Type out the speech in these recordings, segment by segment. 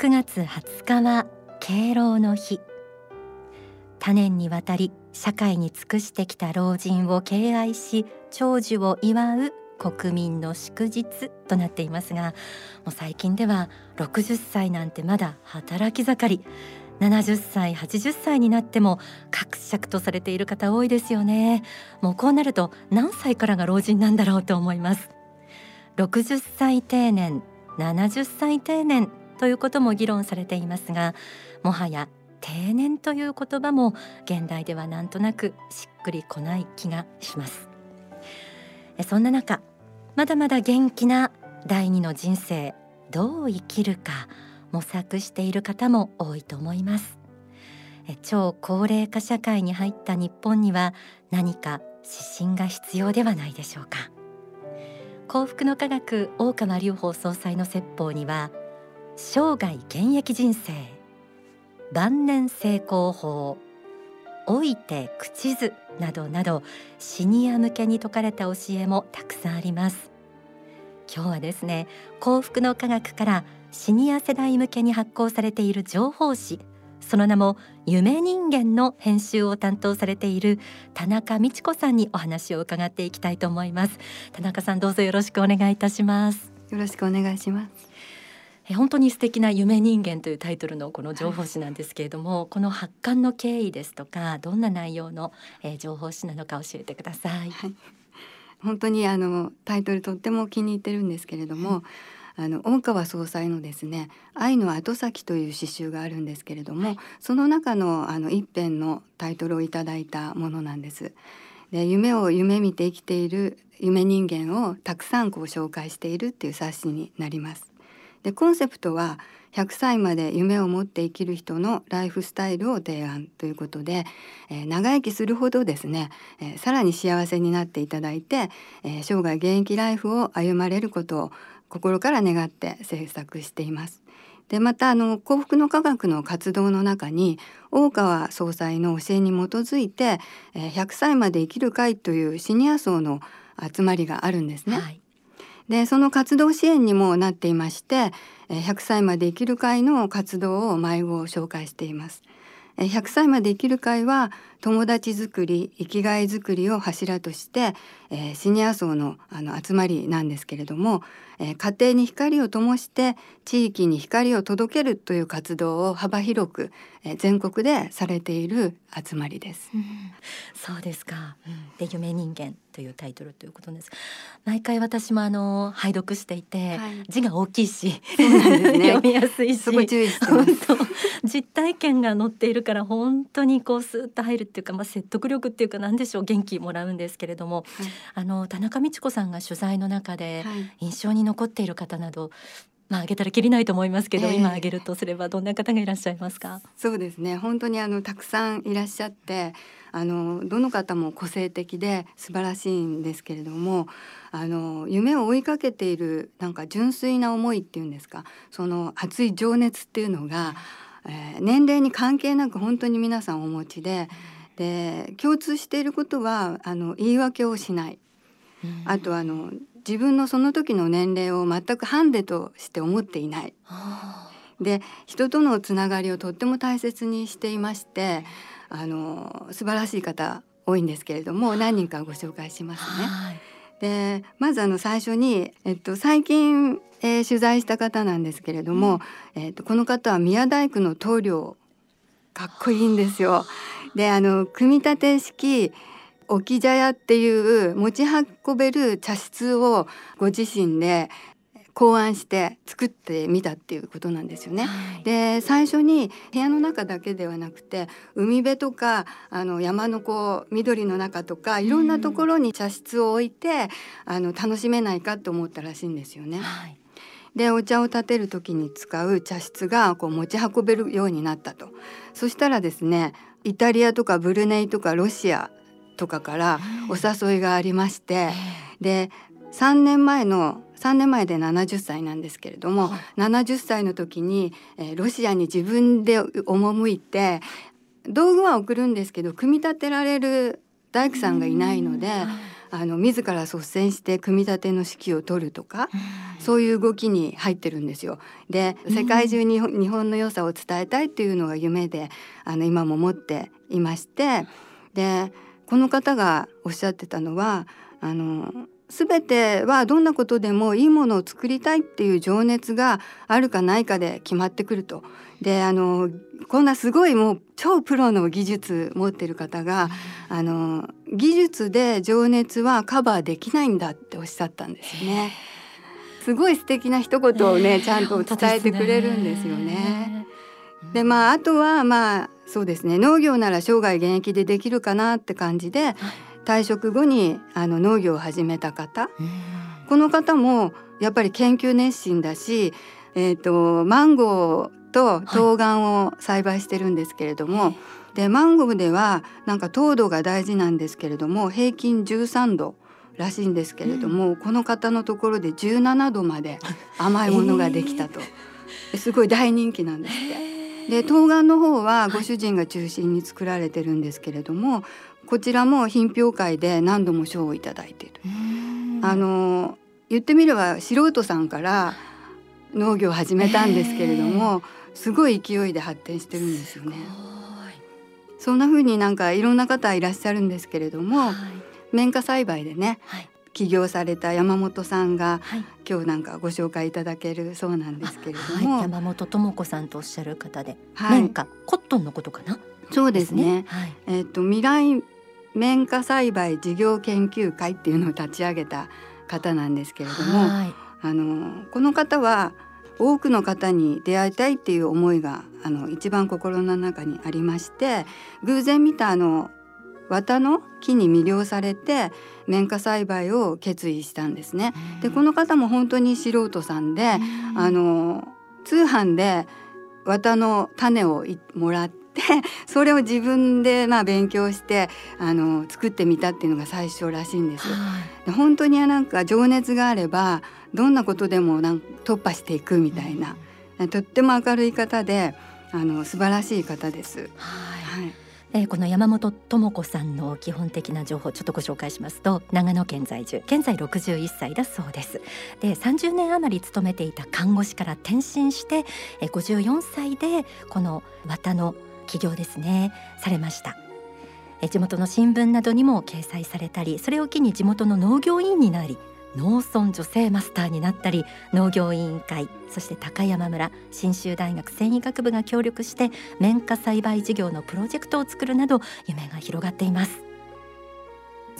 9月20日は敬老の日。多年にわたり社会に尽くしてきた老人を敬愛し長寿を祝う国民の祝日となっていますがもう最近では60歳なんてまだ働き盛り。70歳80歳になっても格尺とされている方多いですよね。もうこうなると何歳からが老人なんだろうと思います。60歳定年70歳定年ということも議論されていますがもはや定年という言葉も現代ではなんとなくしっくりこない気がします。そんな中まだまだ元気な第二の人生どう生きるか模索している方も多いと思います。超高齢化社会に入った日本には何か指針が必要ではないでしょうか。幸福の科学大川隆法総裁の説法には生涯現役人生。晩年成功法。老いて口図などなどシニア向けに説かれた教えもたくさんあります。今日はですね幸福の科学からシニア世代向けに発行されている情報誌その名も夢人間の編集を担当されている田中美智子さんにお話を伺っていきたいと思います。田中さんどうぞよろしくお願いいたします。よろしくお願いします。本当に素敵な夢人間というタイトルのこの情報誌なんですけれども、はい、この発刊の経緯ですとかどんな内容の、えー、情報誌なのか教えてください。はい、本当にあのタイトルとっても気に入ってるんですけれども、あの大川総裁のですね「愛の後先」という詩集があるんですけれども、はい、その中のあの一編のタイトルをいただいたものなんです。で夢を夢見て生きている夢人間をたくさんこう紹介しているっていう冊子になります。でコンセプトは100歳まで夢を持って生きる人のライフスタイルを提案ということで、えー、長生きするほどですね、えー、さらに幸せになっていただいて、えー、生涯現役ライフを歩まれることを心から願って制作しています。でまたあの幸福の科学の活動の中に大川総裁の教えに基づいて、えー、100歳まで生きる会というシニア層の集まりがあるんですね。はいでその活動支援にもなっていまして100歳まで生きる会の活動を迷子を紹介しています。100歳まで生きる会は友達づくり生きがいづくりを柱として、えー、シニア層のあの集まりなんですけれども、えー、家庭に光を灯して地域に光を届けるという活動を幅広く、えー、全国でされている集まりです。うん、そうですか、うん、で夢人間というタイトルということです。毎回私もあの拝読していて、はい、字が大きいし、ね、読みやすいし、実体験が載っているから本当にこうスーッと入るっていうか、まあ、説得力っていうか何でしょう元気もらうんですけれども、はい、あの田中美智子さんが取材の中で印象に残っている方など、まあ、挙げたらきりないと思いますけど、えー、今挙げるとすればどんな方がいらっしゃいますか？そうですね。本当にあのたくさんいらっしゃってあのどの方も個性的で素晴らしいんですけれどもあの夢を追いかけているなんか純粋な思いっていうんですかその熱い情熱っていうのが、えー、年齢に関係なく本当に皆さんお持ちで。で共通していることはあの言い訳をしない、あとあの自分のその時の年齢を全くハンデとして思っていない。で人とのつながりをとっても大切にしていましてあの素晴らしい方多いんですけれども何人かご紹介しますね。でまずあの最初に、えっと、最近、えー、取材した方なんですけれども、うん、えっと、この方は宮大工の棟梁。かっこいいんですよ。であの組み立て式置き茶屋っていう持ち運べる茶室をご自身で考案して作ってみたっていうことなんですよね。はい、で最初に部屋の中だけではなくて海辺とかあの山のこう緑の中とかいろんなところに茶室を置いて、あの楽しめないかと思ったらしいんですよね。はいでお茶を立てる時に使う茶室がこう持ち運べるようになったとそしたらですねイタリアとかブルネイとかロシアとかからお誘いがありまして、で3年前の3年前で70歳なんですけれども、はい、70歳の時に、えー、ロシアに自分で赴いて道具は送るんですけど組み立てられる大工さんがいないので。あの自ら率先して組み立ての指揮を取るとか、そういう動きに入ってるんですよ。で世界中に日本の良さを伝えたいっていうのが夢であの今も持っていましてでこの方がおっしゃってたのはあの全てはどんなことでもいいものを作りたいっていう情熱があるかないかで決まってくると。であのこんなすごいもう超プロの技術持ってる方が、あの技術で情熱はカバーできないんだっておっしゃったんですよね。すごい素敵な一言をね、ちゃんと伝えてくれるんですよね。でまああとはまあそうですね農業なら生涯現役でできるかなって感じで、退職後にあの農業を始めた方、この方もやっぱり研究熱心だし、えーと、マンゴーと冬瓜を栽培してるんですけれども、はい、でマンゴーではなんか糖度が大事なんですけれども平均13度らしいんですけれども、うん、この方のところで17度まで 甘いものができたと、えー、すごい大人気なんですって。で冬瓜の方はご主人が中心に作られてるんですけれども、こちらも品評会で何度も賞をいただいている。あの言ってみれば素人さんから農業を始めたんですけれども、すごい勢いで発展してるんですよね。そんな風になんかいろんな方いらっしゃるんですけれども、はい、綿花栽培でね、はい、起業された山本さんが、はい、今日なんかご紹介いただけるそうなんですけれども、山本智子さんとおっしゃる方で、綿花コットンのことかな？そうですね。すね。えっ、と未来綿花栽培事業研究会っていうのを立ち上げた方なんですけれども、あのこの方は多くの方に出会いたいっていう思いがあの一番心の中にありまして偶然見たあの綿の木に魅了されて綿花栽培を決意したんですね。でこの方も本当に素人さんであの通販で綿の種をもらってそれを自分でまあ勉強してあの作ってみたっていうのが最初らしいんです。よ。で本当になんか情熱があればどんなことでもなん突破していくみたいな、うん、とっても明るい方であの素晴らしい方です。はい、はい。えー、この山本智子さんの基本的な情報ちょっとご紹介しますと長野県在住現在61歳だそうです。で30年余り勤めていた看護師から転身して、えー、54歳でこの綿の起業ですね。されました。え地元の新聞などにも掲載されたりそれを機に地元の農業委員になり農村女性マスターになったり農業委員会そして高山村信州大学繊維学部が協力して綿花栽培事業のプロジェクトを作るなど夢が広がっています。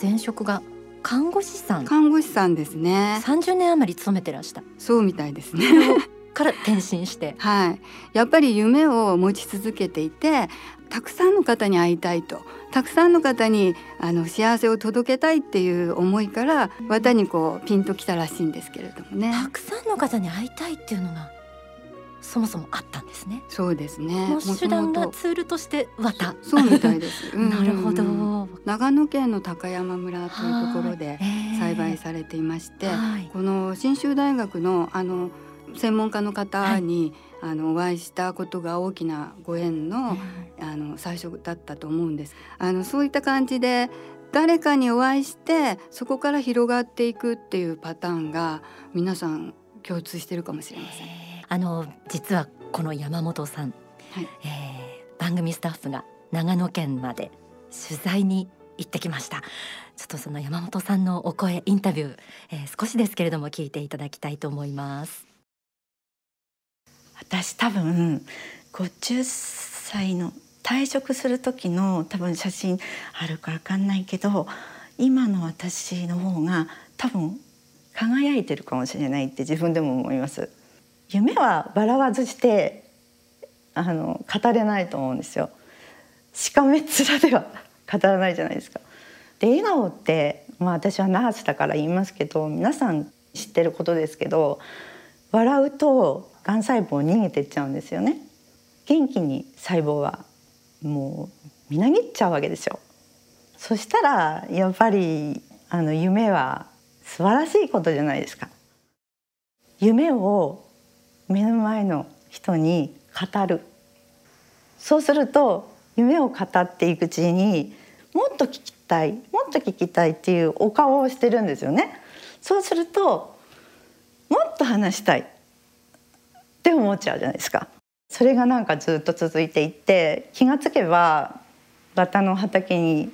前職が看護師さん。看護師さんですね。30年余り勤めてらした。そうみたいですねから転身して。はい。やっぱり夢を持ち続けていてたくさんの方に会いたいと。たくさんの方にあの幸せを届けたいっていう思いから綿にこうピンときたらしいんですけれどもね。たくさんの方に会いたいっていうのがそもそもあったんですね。そうですね。手段がツールとして綿そうみたいです、うん、なるほど。長野県の高山村というところで栽培されていまして、この信州大学のあの専門家の方に、はい、あのお会いしたことが大きなご縁の,、あの最初だったと思うんです。あのそういった感じで誰かにお会いしてそこから広がっていくっていうパターンが皆さん共通してるかもしれません。あの実はこの山本さん、はい、えー、番組スタッフが長野県まで取材に行ってきました。ちょっとその山本さんのお声インタビュー、えー、少しですけれども聞いていただきたいと思います私多分50歳の退職する時の多分写真あるか分かんないけど今の私の方が多分輝いてるかもしれないって自分でも思います。夢は笑わずしてあの語れないと思うんですよ。しかめっ面では 語らないじゃないですか。で笑顔って、まあ、私はナースだから言いますけど皆さん知ってることですけど笑うとがん細胞逃げてっちゃうんですよね。元気に細胞はもうみなぎっちゃうわけですよ。そしたらやっぱりあの夢は素晴らしいことじゃないですか。夢を目の前の人に語る。そうすると夢を語っていくうちにもっと聞きたいもっと聞きたいっていうお顔をしてるんですよね。そうするともっと話したい。思っちゃうじゃないですか。それがなんかずっと続いていって気がつけばバタの畑に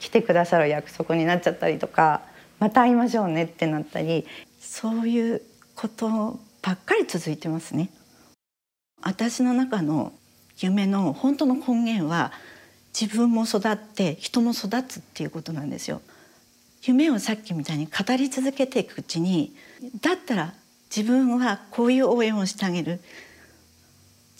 来てくださる約束になっちゃったりとかまた会いましょうねってなったりそういうことばっかり続いてますね。私の中の夢の本当の根源は自分も育って人も育つっていうことなんですよ。夢をさっきみたいに語り続けていくうちにだったら自分はこういう応援をしてあげる。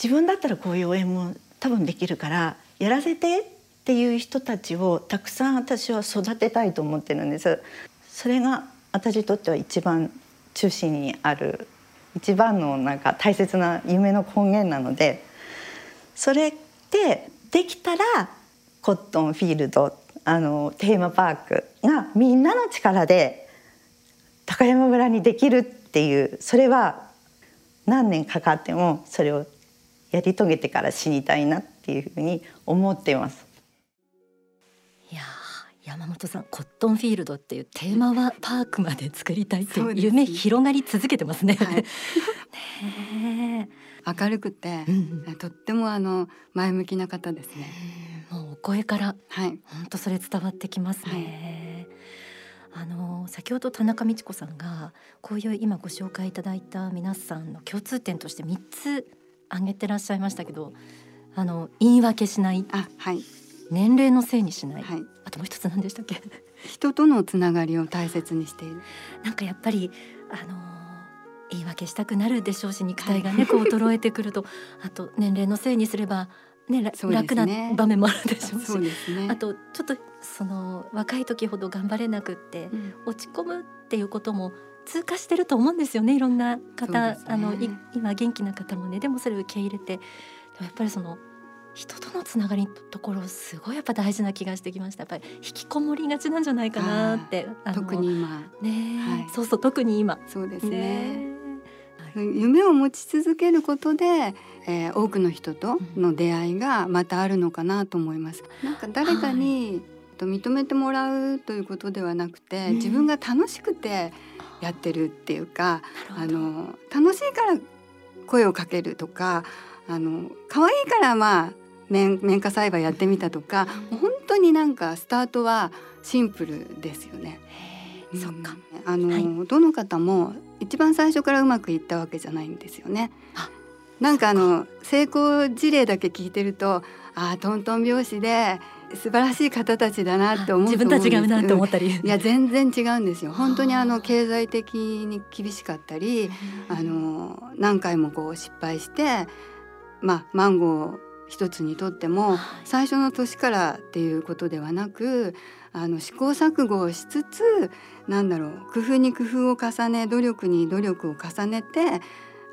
自分だったらこういう応援も多分できるからやらせてっていう人たちをたくさん私は育てたいと思ってるんです。それが私にとっては一番中心にある一番のなんか大切な夢の根源なのでそれってできたらコットンフィールドあのテーマパークがみんなの力で高山村にできるっていうそれは何年かかってもそれをやり遂げてから死にたいなっていうふうに思っています。いや山本さんコットンフィールドっていうテーマはパークまで作りたいっていう夢広がり続けてますね。はい、ね明るくて、うん、とってもあの前向きな方ですね。もうお声から本当それ伝わってきますね。はい、あの先ほど田中美智子さんがこういう今ご紹介いただいた皆さんの共通点として3つ挙げてらっしゃいましたけどあの言い訳しないあ、はい、年齢のせいにしない、はい、あともう一つ何でしたっけ？人とのつながりを大切にしている。なんかやっぱりあの言い訳したくなるでしょうし肉体がね、こう衰えてくるとあと年齢のせいにすればね、ね。楽な場面もあるでしょうし、ね、あとちょっとその若い時ほど頑張れなくって、うん、落ち込むっていうことも通過してると思うんですよねいろんな方、ね、あの今元気な方もねでもそれを受け入れてやっぱりその人とのつながりのところすごいやっぱ大事な気がしてきました。やっぱり引きこもりがちなんじゃないかなって特に今。ね、はい、そうそう特に今。そうですね、ね、夢を持ち続けることで、えー、多くの人との出会いがまたあるのかなと思います、うん、なんか誰かに、と認めてもらうということではなくて、自分が楽しくてやってるっていうか、あの楽しいから声をかけるとかあの可愛いからまあ綿綿花栽培やってみたとか、うん、本当になんかスタートはシンプルですよね。うん、そっか。あの、はい、どの方も一番最初からうまくいったわけじゃないんですよね。なんかあの成功事例だけ聞いてるとああトントン拍子で素晴らしい方たちだなって思う自分たちがなって思ったり、いや全然違うんですよ。本当にあの経済的に厳しかったりあの何回もこう失敗してまあマンゴー一つにとっても最初の年からっていうことではなくあの試行錯誤をしつつなんだろう工夫に工夫を重ね努力に努力を重ねて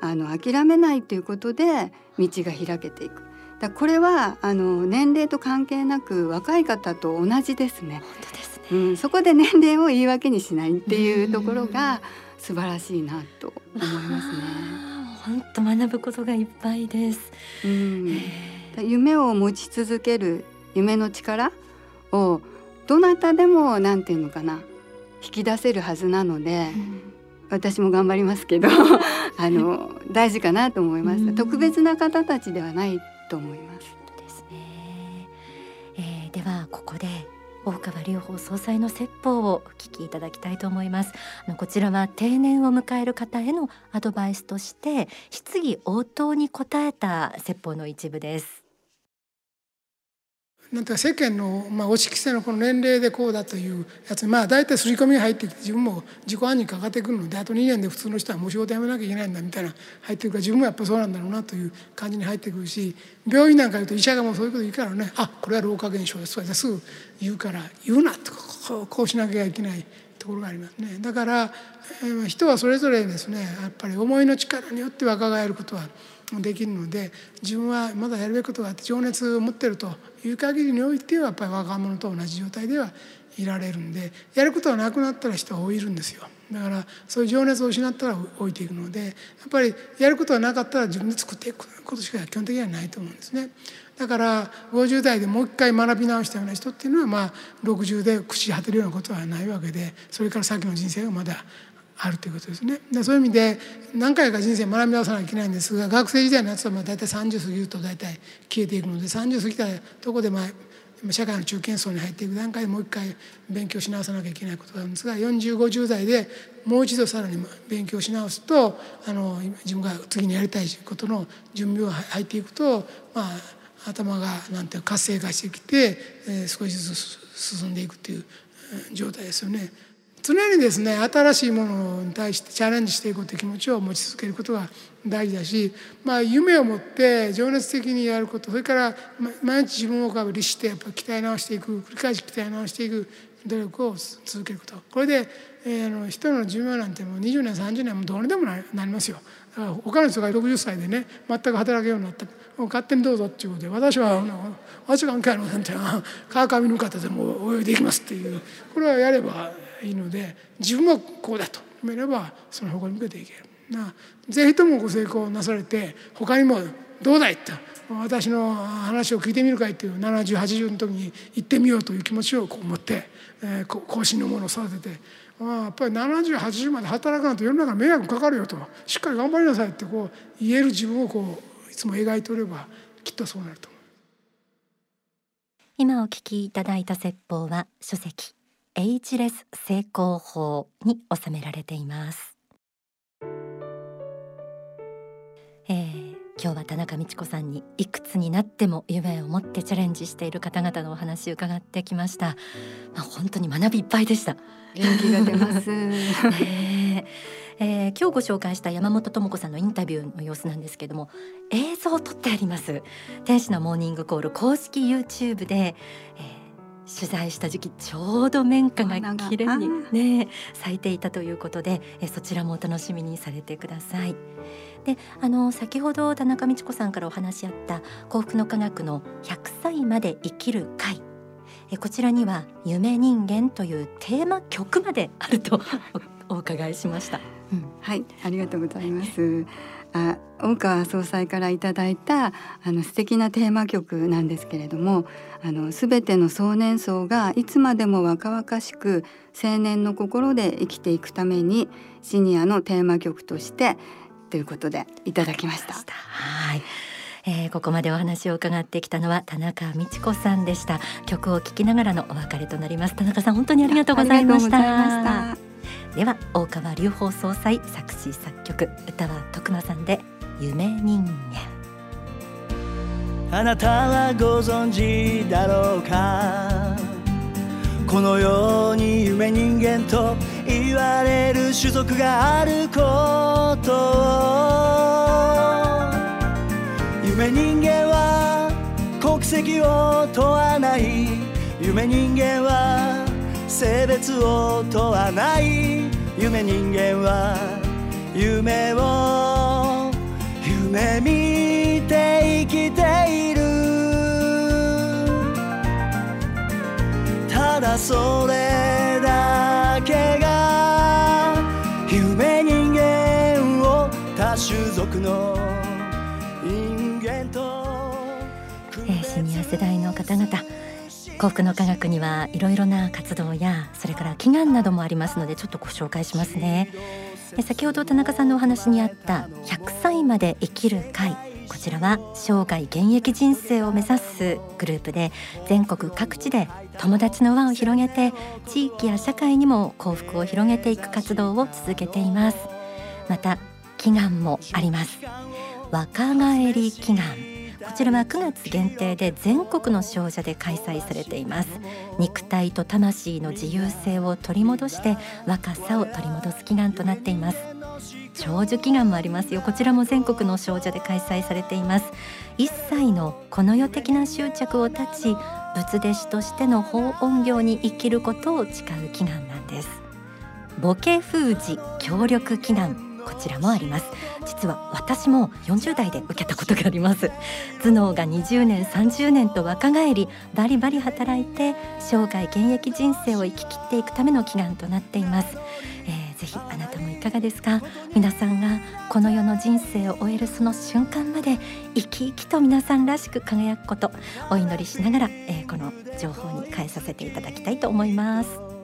あの諦めないということで道が開けていく。だこれはあの年齢と関係なく若い方と同じですね。本当ですね、うん、そこで年齢を言い訳にしないっていうところが素晴らしいなと思いますね。本当学ぶことがいっぱいです。うん、夢を持ち続ける夢の力をどなたでもなんていうのかな引き出せるはずなので、うん、私も頑張りますけど あの大事かなと思います、うん、特別な方たちではないと思います。ですね、えー、ではここで大川隆法総裁の説法をお聞きいただきたいと思います。あのこちらは定年を迎える方へのアドバイスとして質疑応答に答えた説法の一部ですなんて世間の、まあ、押し規制のこの年齢でこうだというやつまあ大体刷り込みが入ってきて自分も自己暗示にかかってくるのであと2年で普通の人はもう仕事辞めなきゃいけないんだみたいな入ってくるから自分もやっぱそうなんだろうなという感じに入ってくるし病院なんか言うと医者がもうそういうこと言うからねあこれは老化現象ですとかすぐ言うから言うなとこうこうしなきゃいけないところがありますね。だから、えー、人はそれぞれですねやっぱり思いの力によって若返ることはできるので自分はまだやるべきことがあって情熱を持ってるという限りにおいてはやっぱり若者と同じ状態ではいられるんでやることがなくなったら人は老いるんですよだからそういう情熱を失ったら老いていくのでやっぱりやることがなかったら自分で作っていくことしか基本的にはないと思うんですね。だから50代でもう一回学び直したような人っていうのはまあ60で口果てるようなことはないわけでそれから先の人生がまだあるということですね。そういう意味で何回か人生学び直さなきゃいけないんですが学生時代のやつはまあ大体30過ぎると大体消えていくので30過ぎたとこでまあ社会の中堅層に入っていく段階でもう一回勉強し直さなきゃいけないことがあるんですが4050代でもう一度さらに勉強し直すとあの自分が次にやりたいことの準備を入っていくと、まあ、頭がなんて活性化してきて、えー、少しずつ進んでいくという状態ですよね。常にですね新しいものに対してチャレンジしていこうという気持ちを持ち続けることが大事だし、まあ、夢を持って情熱的にやることそれから毎日自分を律してやっぱ鍛え直していく繰り返し鍛え直していく努力を続けること。これで、えー、あの人の寿命なんてもう20年30年もどうにでもなりますよ。だから他の人が60歳でね全く働けるようになった。勝手にどうぞっていうことで私は私関係あるなんて川上の方でも泳いでいきますっていう。これはやればいいので自分はこうだと決めればその方向に向けていける。なぜひともご成功なされて他にもどうだいって私の話を聞いてみるかいっていう7080の時に行ってみようという気持ちをこう持って、えー、後進のものを育てて、まあ、やっぱり7080まで働かないと世の中迷惑かかるよとしっかり頑張りなさいってこう言える自分をこういつも描いておればきっとそうなると思う。今お聞きいただいた説法は書籍エイジレス成功法に収められています、えー、今日は田中道子さんにいくつになっても夢を持ってチャレンジしている方々のお話を伺ってきました。まあ、本当に学びいっぱいでした。元気が出ます。ねえ。ー、今日ご紹介した山本智子さんのインタビューの様子なんですけれども映像を撮ってあります。天使のモーニングコール公式 YouTube で、えー取材した時期ちょうど綿花が綺麗にね咲いていたということでえそちらもお楽しみにされてください。であの先ほど田中道子さんからお話しあった幸福の科学の100歳まで生きる会えこちらには夢人間というテーマ曲まであるとお伺いしました。うん、はいありがとうございます。あ大川総裁からいただいたあの素敵なテーマ曲なんですけれどもあの全ての壮年層がいつまでも若々しく青年の心で生きていくためにシニアのテーマ曲としてということでいただきました。はい。えー、ここまでお話を伺ってきたのは田中美智子さんでした。曲を聴きながらのお別れとなります。田中さん本当にありがとうございましたでは大川隆法総裁作詞作曲歌は徳間さんで夢人間。あなたはご存知だろうか？この世に夢人間と言われる種族があることを。夢人間は国籍を問わない。夢人間は性別を問わない夢人間は夢を夢見て生きている。ただそれだけが夢人間を多種族の人間と、えー、シニア世代の方々幸福の科学にはいろいろな活動やそれから祈願などもありますのでちょっとご紹介しますね。先ほど田中さんのお話にあった100歳まで生きる会こちらは生涯現役人生を目指すグループで全国各地で友達の輪を広げて地域や社会にも幸福を広げていく活動を続けています。また祈願もあります。若返り祈願。こちらは9月限定で全国の少女で開催されています。肉体と魂の自由性を取り戻して若さを取り戻す祈願となっています。長寿祈願もありますよ。こちらも全国の少女で開催されています。一切のこの世的な執着を断ち仏弟子としての法音業に生きることを誓う祈願なんです。ボケ封じ協力祈願。こちらもあります。実は私も40代で受けたことがあります。頭脳が20年30年と若返りバリバリ働いて生涯現役人生を生き切っていくための祈願となっています、えー、ぜひあなたもいかがですか？皆さんがこの世の人生を終えるその瞬間まで生き生きと皆さんらしく輝くことお祈りしながら、えー、この情報に変えさせていただきたいと思います。